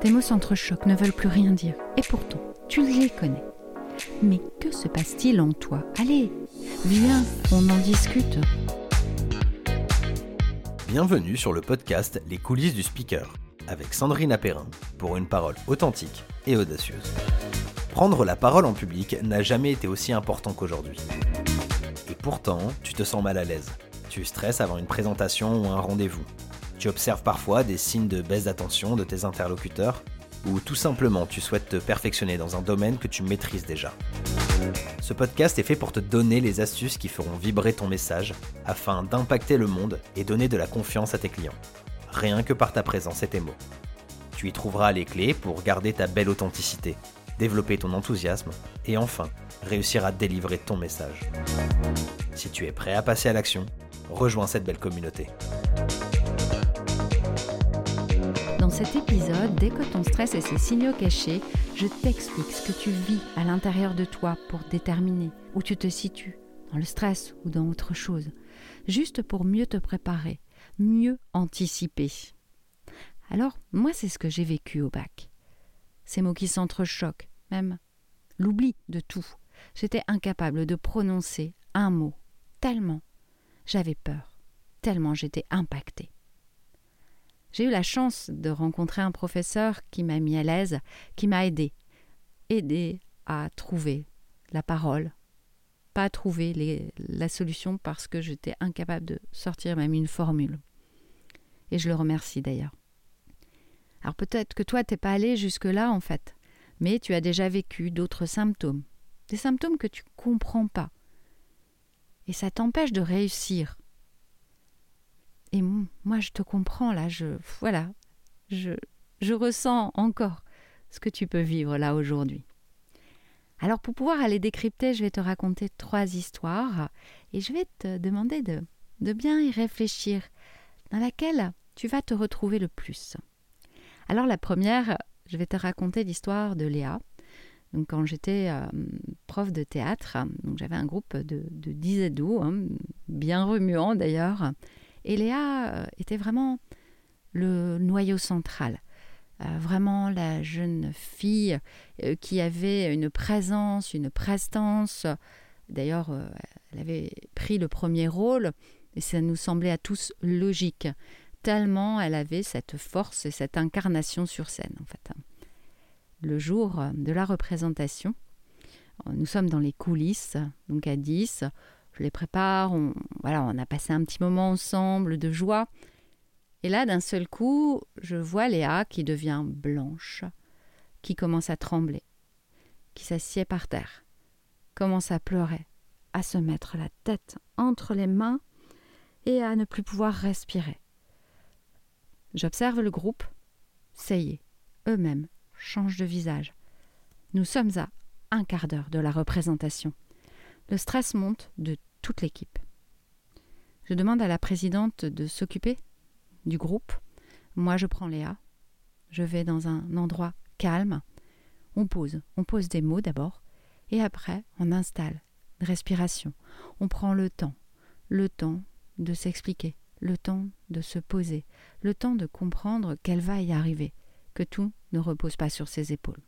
tes mots s'entrechoquent, ne veulent plus rien dire. Et pourtant, tu les connais. Mais que se passe-t-il en toi? Allez, viens, on en discute. Bienvenue sur le podcast Les coulisses du speaker, avec Sandrine Apérin, pour une parole authentique et audacieuse. Prendre la parole en public n'a jamais été aussi important qu'aujourd'hui. Et pourtant, tu te sens mal à l'aise. Tu stresses avant une présentation ou un rendez-vous. Tu observes parfois des signes de baisse d'attention de tes interlocuteurs ou tout simplement tu souhaites te perfectionner dans un domaine que tu maîtrises déjà. Ce podcast est fait pour te donner les astuces qui feront vibrer ton message afin d'impacter le monde et donner de la confiance à tes clients. Rien que par ta présence et tes mots. Tu y trouveras les clés pour garder ta belle authenticité, développer ton enthousiasme et enfin réussir à délivrer ton message. Si tu es prêt à passer à l'action, rejoins cette belle communauté. Cet épisode, Décode ton stress et ses signaux cachés, je t'explique ce que tu vis à l'intérieur de toi pour déterminer où tu te situes, dans le stress ou dans autre chose, juste pour mieux te préparer, mieux anticiper. Alors, moi, c'est ce que j'ai vécu au bac. Ces mots qui s'entrechoquent, même l'oubli de tout. J'étais incapable de prononcer un mot, tellement j'avais peur, tellement j'étais impactée. J'ai eu la chance de rencontrer un professeur qui m'a mis à l'aise, qui m'a aidé, aidé à trouver la parole, pas trouver la solution parce que j'étais incapable de sortir même une formule. Et je le remercie d'ailleurs. Alors peut-être que toi t'es pas allé jusque-là en fait, mais tu as déjà vécu d'autres symptômes, des symptômes que tu comprends pas. Et ça t'empêche de réussir, et moi, je te comprends là, je voilà, je, je ressens encore ce que tu peux vivre là aujourd'hui. Alors pour pouvoir aller décrypter, je vais te raconter trois histoires et je vais te demander de, de bien y réfléchir, dans laquelle tu vas te retrouver le plus. Alors la première, je vais te raconter l'histoire de Léa. Donc quand j'étais euh, prof de théâtre, j'avais un groupe de, de 10 ados, hein, bien remuant d'ailleurs, et Léa euh, était vraiment le noyau central. Euh, vraiment la jeune fille euh, qui avait une présence, une prestance. D'ailleurs, elle avait pris le premier rôle et ça nous semblait à tous logique, tellement elle avait cette force et cette incarnation sur scène en fait. Le jour de la représentation, nous sommes dans les coulisses, donc à 10, je les prépare, on, on a passé un petit moment ensemble de joie. Et là, d'un seul coup, je vois Léa qui devient blanche, qui commence à trembler, qui s'assied par terre, commence à pleurer, à se mettre la tête entre les mains et à ne plus pouvoir respirer. J'observe le groupe. Ça y est, eux-mêmes changent de visage. Nous sommes à un quart d'heure de la représentation. Le stress monte de toute l'équipe. Je demande à la présidente de s'occuper du groupe. Moi, je prends Léa. Je vais dans un endroit calme. On pose. On pose des mots d'abord. Et après, on installe. Respiration. On prend le temps. Le temps de s'expliquer. Le temps de se poser. Le temps de comprendre qu'elle va y arriver. Que tout ne repose pas sur ses épaules.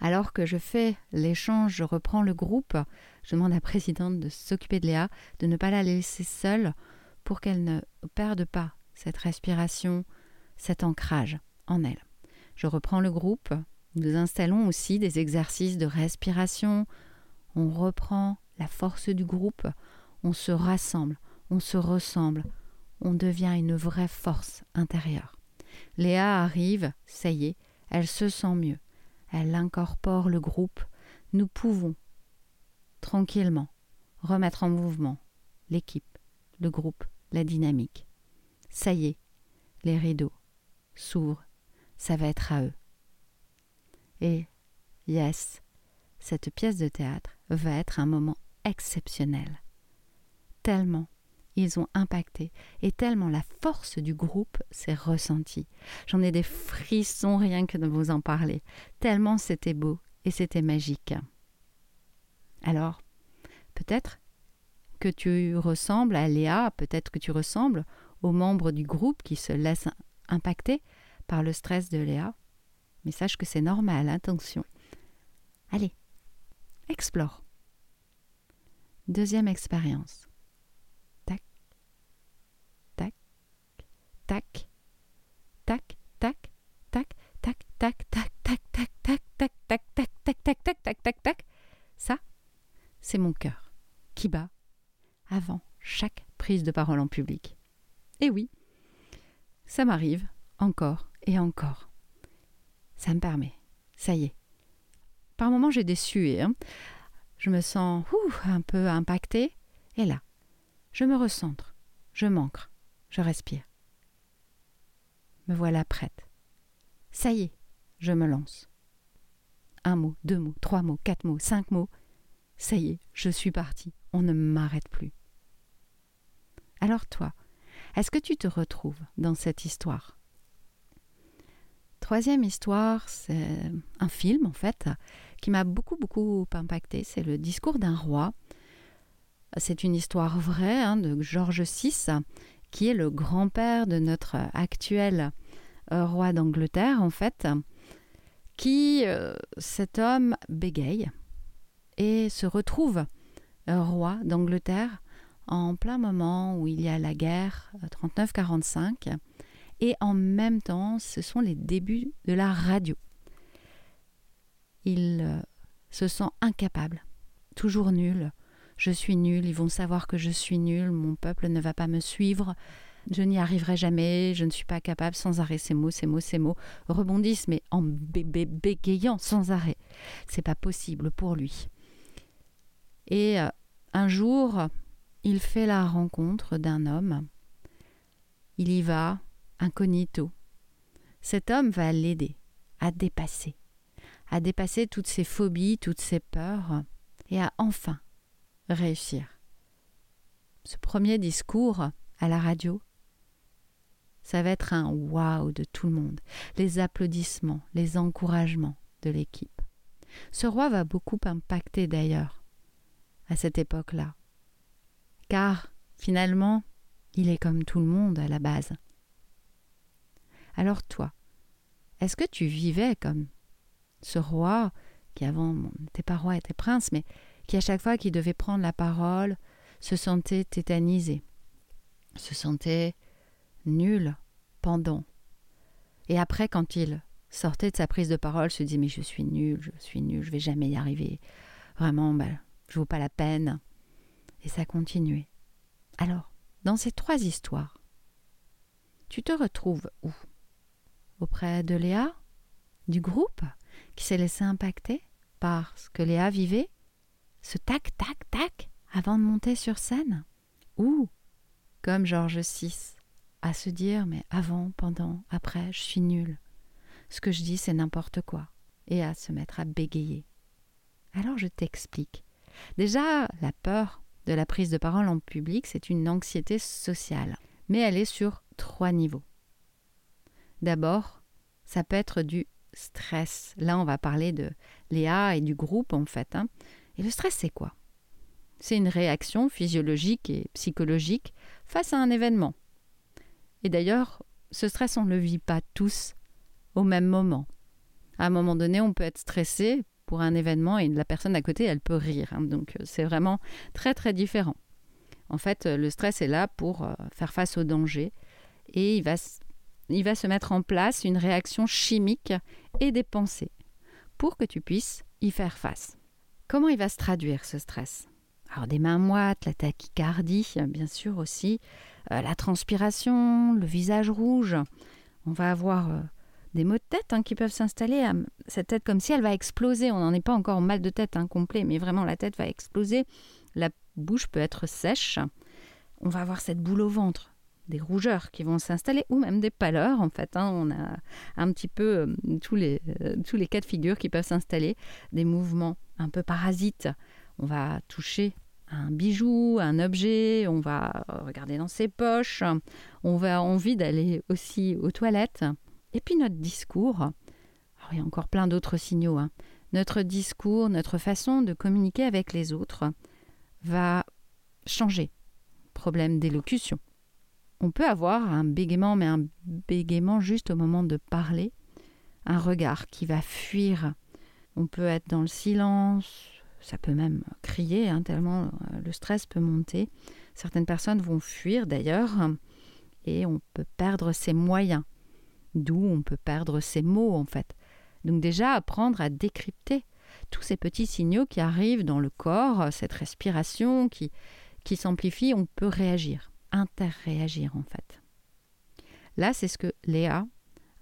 Alors que je fais l'échange, je reprends le groupe, je demande à la présidente de s'occuper de Léa, de ne pas la laisser seule pour qu'elle ne perde pas cette respiration, cet ancrage en elle. Je reprends le groupe, nous installons aussi des exercices de respiration, on reprend la force du groupe, on se rassemble, on se ressemble, on devient une vraie force intérieure. Léa arrive, ça y est, elle se sent mieux elle incorpore le groupe, nous pouvons tranquillement remettre en mouvement l'équipe, le groupe, la dynamique. Ça y est, les rideaux s'ouvrent, ça va être à eux. Et yes, cette pièce de théâtre va être un moment exceptionnel. Tellement ils ont impacté et tellement la force du groupe s'est ressentie. J'en ai des frissons rien que de vous en parler, tellement c'était beau et c'était magique. Alors, peut-être que tu ressembles à Léa, peut-être que tu ressembles aux membres du groupe qui se laissent impacter par le stress de Léa, mais sache que c'est normal, attention. Allez, explore. Deuxième expérience. Tac, tac, tac, tac, tac, tac, tac, tac, tac, tac, tac, tac, tac, tac, tac, tac, tac, tac, tac, tac, tac. Ça, c'est mon cœur qui bat avant chaque prise de parole en public. Et oui, ça m'arrive encore et encore. Ça me permet. Ça y est. Par moments, j'ai des suées. Hein. Je me sens un peu impactée. Et là, je me recentre. Je m'ancre. Je respire. Me voilà prête. Ça y est, je me lance. Un mot, deux mots, trois mots, quatre mots, cinq mots. Ça y est, je suis partie. On ne m'arrête plus. Alors toi, est-ce que tu te retrouves dans cette histoire? Troisième histoire, c'est un film en fait qui m'a beaucoup beaucoup impacté. C'est le discours d'un roi. C'est une histoire vraie hein, de George VI, qui est le grand-père de notre actuel roi d'Angleterre en fait, qui euh, cet homme bégaye et se retrouve euh, roi d'Angleterre en plein moment où il y a la guerre 39-45 et en même temps ce sont les débuts de la radio. Il euh, se sent incapable, toujours nul. Je suis nul, ils vont savoir que je suis nul, mon peuple ne va pas me suivre, je n'y arriverai jamais, je ne suis pas capable, sans arrêt, ces mots, ces mots, ces mots rebondissent, mais en bégayant sans arrêt. C'est pas possible pour lui. Et euh, un jour, il fait la rencontre d'un homme. Il y va, incognito. Cet homme va l'aider à dépasser, à dépasser toutes ses phobies, toutes ses peurs, et à enfin réussir. Ce premier discours à la radio, ça va être un waouh de tout le monde, les applaudissements, les encouragements de l'équipe. Ce roi va beaucoup impacter d'ailleurs à cette époque-là, car finalement, il est comme tout le monde à la base. Alors toi, est-ce que tu vivais comme ce roi qui avant n'était pas roi, était prince, mais qui à chaque fois qu'il devait prendre la parole se sentait tétanisé, se sentait nul pendant. Et après, quand il sortait de sa prise de parole, se dit mais je suis nul, je suis nul, je vais jamais y arriver. Vraiment, ben, je vaux pas la peine. Et ça continuait. Alors, dans ces trois histoires, tu te retrouves où? Auprès de Léa? Du groupe Qui s'est laissé impacter par ce que Léa vivait? Ce tac, tac, tac avant de monter sur scène? Ou, comme Georges VI, à se dire mais avant, pendant, après, je suis nul. Ce que je dis, c'est n'importe quoi. Et à se mettre à bégayer. Alors je t'explique. Déjà, la peur de la prise de parole en public, c'est une anxiété sociale. Mais elle est sur trois niveaux. D'abord, ça peut être du stress. Là, on va parler de Léa et du groupe, en fait. Hein. Et le stress, c'est quoi? C'est une réaction physiologique et psychologique face à un événement. Et d'ailleurs, ce stress, on ne le vit pas tous au même moment. À un moment donné, on peut être stressé pour un événement et la personne à côté, elle peut rire. Hein. Donc euh, c'est vraiment très très différent. En fait, euh, le stress est là pour euh, faire face au danger et il va, il va se mettre en place une réaction chimique et des pensées pour que tu puisses y faire face. Comment il va se traduire ce stress? Alors des mains moites, la tachycardie, bien sûr aussi, la transpiration, le visage rouge. On va avoir des maux de tête hein, qui peuvent s'installer. Cette tête comme si elle va exploser. On n'en est pas encore mal de tête incomplet, mais vraiment la tête va exploser. La bouche peut être sèche. On va avoir cette boule au ventre, des rougeurs qui vont s'installer, ou même des pâleurs en fait. Hein. On a un petit peu euh, tous, les, euh, tous les cas de figure qui peuvent s'installer. Des mouvements un peu parasites. On va toucher un bijou, un objet, on va regarder dans ses poches, on va envie d'aller aussi aux toilettes. Et puis notre discours, il y a encore plein d'autres signaux, hein. notre discours, notre façon de communiquer avec les autres va changer. Problème d'élocution. on peut avoir un bégaiement, mais un bégaiement juste au moment de parler, un regard qui va fuir. On peut être dans le silence, ça peut même crier, hein, tellement euh, le stress peut monter. Certaines personnes vont fuir d'ailleurs, et on peut perdre ses moyens, d'où on peut perdre ses mots en fait. Donc déjà apprendre à décrypter tous ces petits signaux qui arrivent dans le corps, cette respiration qui, qui s'amplifie, on peut réagir, interréagir en fait. Là, c'est ce que Léa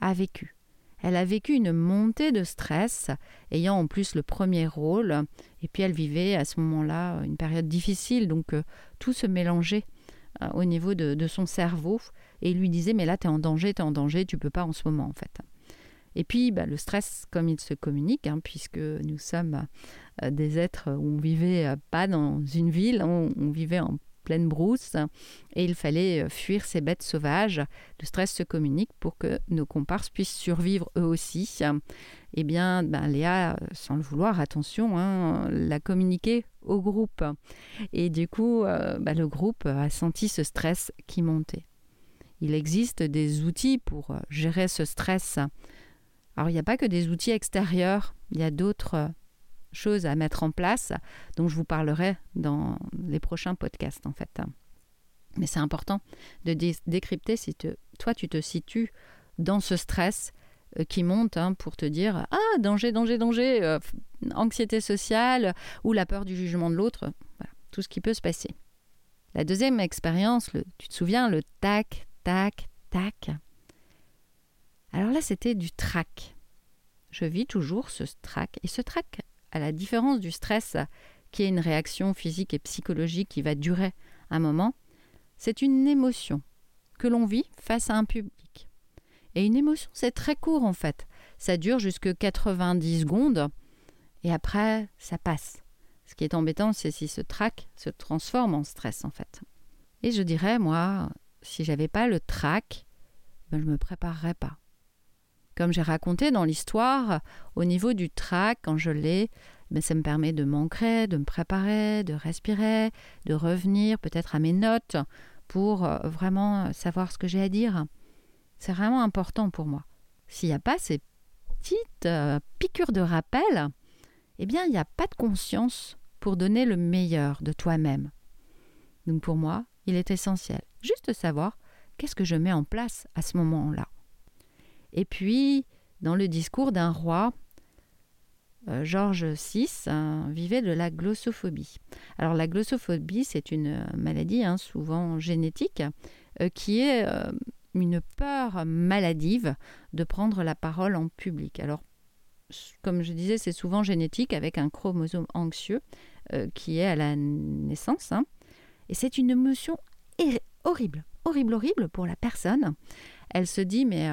a vécu. Elle a vécu une montée de stress, ayant en plus le premier rôle, et puis elle vivait à ce moment-là une période difficile, donc euh, tout se mélangeait euh, au niveau de, son cerveau, et il lui disait mais là tu es en danger, tu es en danger, tu peux pas en ce moment en fait. Et puis bah, le stress, comme il se communique, hein, puisque nous sommes euh, des êtres où on vivait pas dans une ville, on vivait en pleine brousse et il fallait euh, fuir ces bêtes sauvages. Le stress se communique pour que nos comparses puissent survivre eux aussi. Eh bien, ben, Léa, sans le vouloir, attention, hein, l'a communiqué au groupe. Et du coup, euh, ben, le groupe a senti ce stress qui montait. Il existe des outils pour euh, gérer ce stress. Alors, il n'y a pas que des outils extérieurs, il y a d'autres choses à mettre en place, dont je vous parlerai dans les prochains podcasts en fait. Mais c'est important de décrypter si toi tu te situes dans ce stress euh, qui monte hein, pour te dire ah danger danger danger euh, anxiété sociale ou la peur du jugement de l'autre tout ce qui peut se passer. La deuxième expérience tu te souviens le tac tac tac. Alors là c'était du trac. Je vis toujours ce trac et ce trac à la différence du stress, qui est une réaction physique et psychologique qui va durer un moment, c'est une émotion que l'on vit face à un public. Et une émotion, c'est très court en fait. Ça dure jusque 90 secondes et après, ça passe. Ce qui est embêtant, c'est si ce trac se transforme en stress en fait. Et je dirais, moi, si j'avais pas le trac, ben, je me préparerais pas. Comme j'ai raconté dans l'histoire, au niveau du trac, quand je l'ai, mais ben, ça me permet de m'ancrer, de me préparer, de respirer, de revenir peut-être à mes notes pour euh, vraiment savoir ce que j'ai à dire. C'est vraiment important pour moi. S'il n'y a pas ces petites euh, piqûres de rappel, eh bien, il n'y a pas de conscience pour donner le meilleur de toi-même. Donc pour moi, il est essentiel juste de savoir qu'est-ce que je mets en place à ce moment-là. Et puis, dans le discours d'un roi, euh, Georges VI hein, vivait de la glossophobie. Alors la glossophobie, c'est une euh, maladie hein, souvent génétique euh, qui est une peur maladive de prendre la parole en public. Alors comme je disais, c'est souvent génétique avec un chromosome anxieux qui est à la naissance. Hein. Et c'est une émotion horrible, horrible, horrible pour la personne. Elle se dit, mais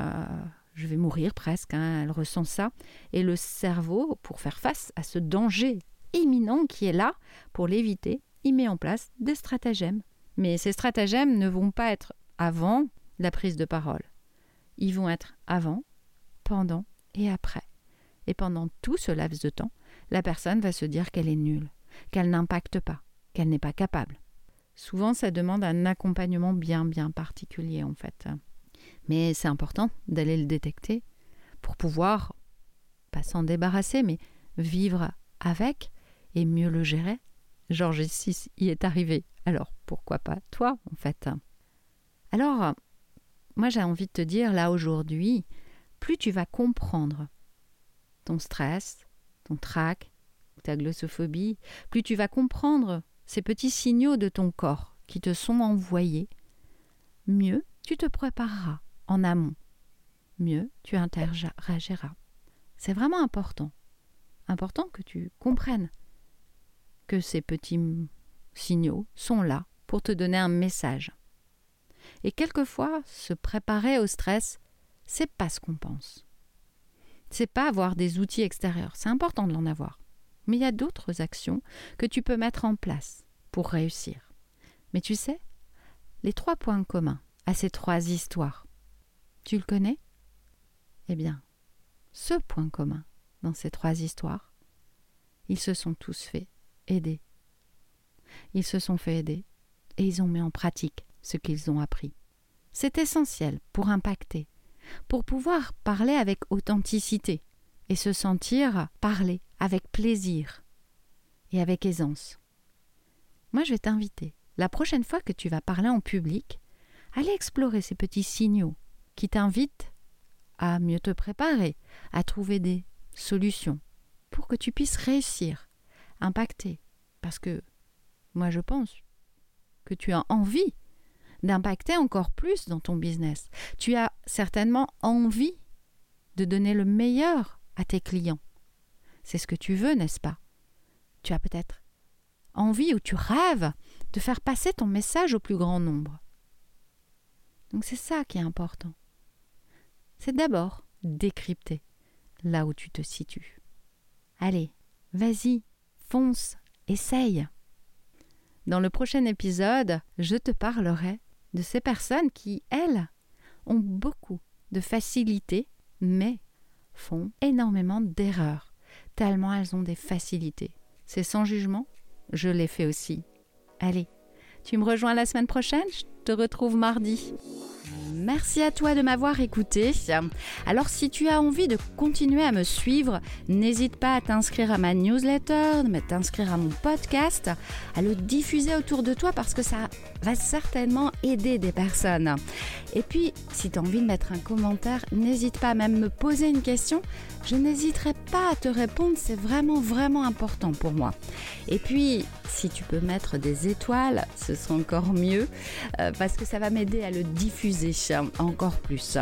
je vais mourir presque, hein, elle ressent ça. Et le cerveau, pour faire face à ce danger imminent qui est là, pour l'éviter, il met en place des stratagèmes. Mais ces stratagèmes ne vont pas être avant la prise de parole. Ils vont être avant, pendant et après. Et pendant tout ce laps de temps, la personne va se dire qu'elle est nulle, qu'elle n'impacte pas, qu'elle n'est pas capable. Souvent, ça demande un accompagnement bien bien particulier en fait. Mais c'est important d'aller le détecter pour pouvoir, pas s'en débarrasser, mais vivre avec et mieux le gérer. Georges VI y est arrivé. Alors pourquoi pas toi, en fait? Alors, moi j'ai envie de te dire, là aujourd'hui, plus tu vas comprendre ton stress, ton trac, ta glossophobie, plus tu vas comprendre ces petits signaux de ton corps qui te sont envoyés, mieux tu te prépareras en amont. Mieux tu interagiras. C'est vraiment important. Important que tu comprennes que ces petits signaux sont là pour te donner un message. Et quelquefois, se préparer au stress, c'est pas ce qu'on pense. C'est pas avoir des outils extérieurs, c'est important de l'en avoir. Mais il y a d'autres actions que tu peux mettre en place pour réussir. Mais tu sais, les trois points communs à ces trois histoires. Tu le connais? Eh bien, ce point commun dans ces trois histoires, ils se sont tous fait aider. Ils se sont fait aider et ils ont mis en pratique ce qu'ils ont appris. C'est essentiel pour impacter, pour pouvoir parler avec authenticité et se sentir parler avec plaisir et avec aisance. Moi, je vais t'inviter, la prochaine fois que tu vas parler en public, à aller explorer ces petits signaux qui t'invitent à mieux te préparer, à trouver des solutions pour que tu puisses réussir, impacter. Parce que moi, je pense que tu as envie d'impacter encore plus dans ton business. Tu as certainement envie de donner le meilleur à tes clients. C'est ce que tu veux, n'est-ce pas? Tu as peut-être envie ou tu rêves de faire passer ton message au plus grand nombre. Donc c'est ça qui est important. C'est d'abord décrypter là où tu te situes. Allez, vas-y, fonce, essaye. Dans le prochain épisode, je te parlerai de ces personnes qui, elles, ont beaucoup de facilité, mais font énormément d'erreurs, tellement elles ont des facilités. C'est sans jugement, je l'ai fait aussi. Allez, tu me rejoins la semaine prochaine, je te retrouve mardi. Merci à toi de m'avoir écouté. Alors si tu as envie de continuer à me suivre, n'hésite pas à t'inscrire à ma newsletter, à t'inscrire à mon podcast, à le diffuser autour de toi parce que ça va certainement aider des personnes. Et puis, si tu as envie de mettre un commentaire, n'hésite pas à même me poser une question. Je n'hésiterai pas à te répondre, c'est vraiment vraiment important pour moi. Et puis, si tu peux mettre des étoiles, ce sera encore mieux euh, parce que ça va m'aider à le diffuser encore plus.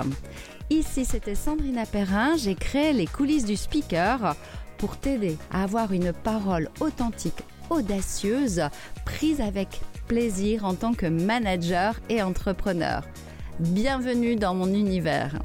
Ici, c'était Sandrina Perrin. J'ai créé les coulisses du speaker pour t'aider à avoir une parole authentique, audacieuse, prise avec plaisir en tant que manager et entrepreneur. Bienvenue dans mon univers.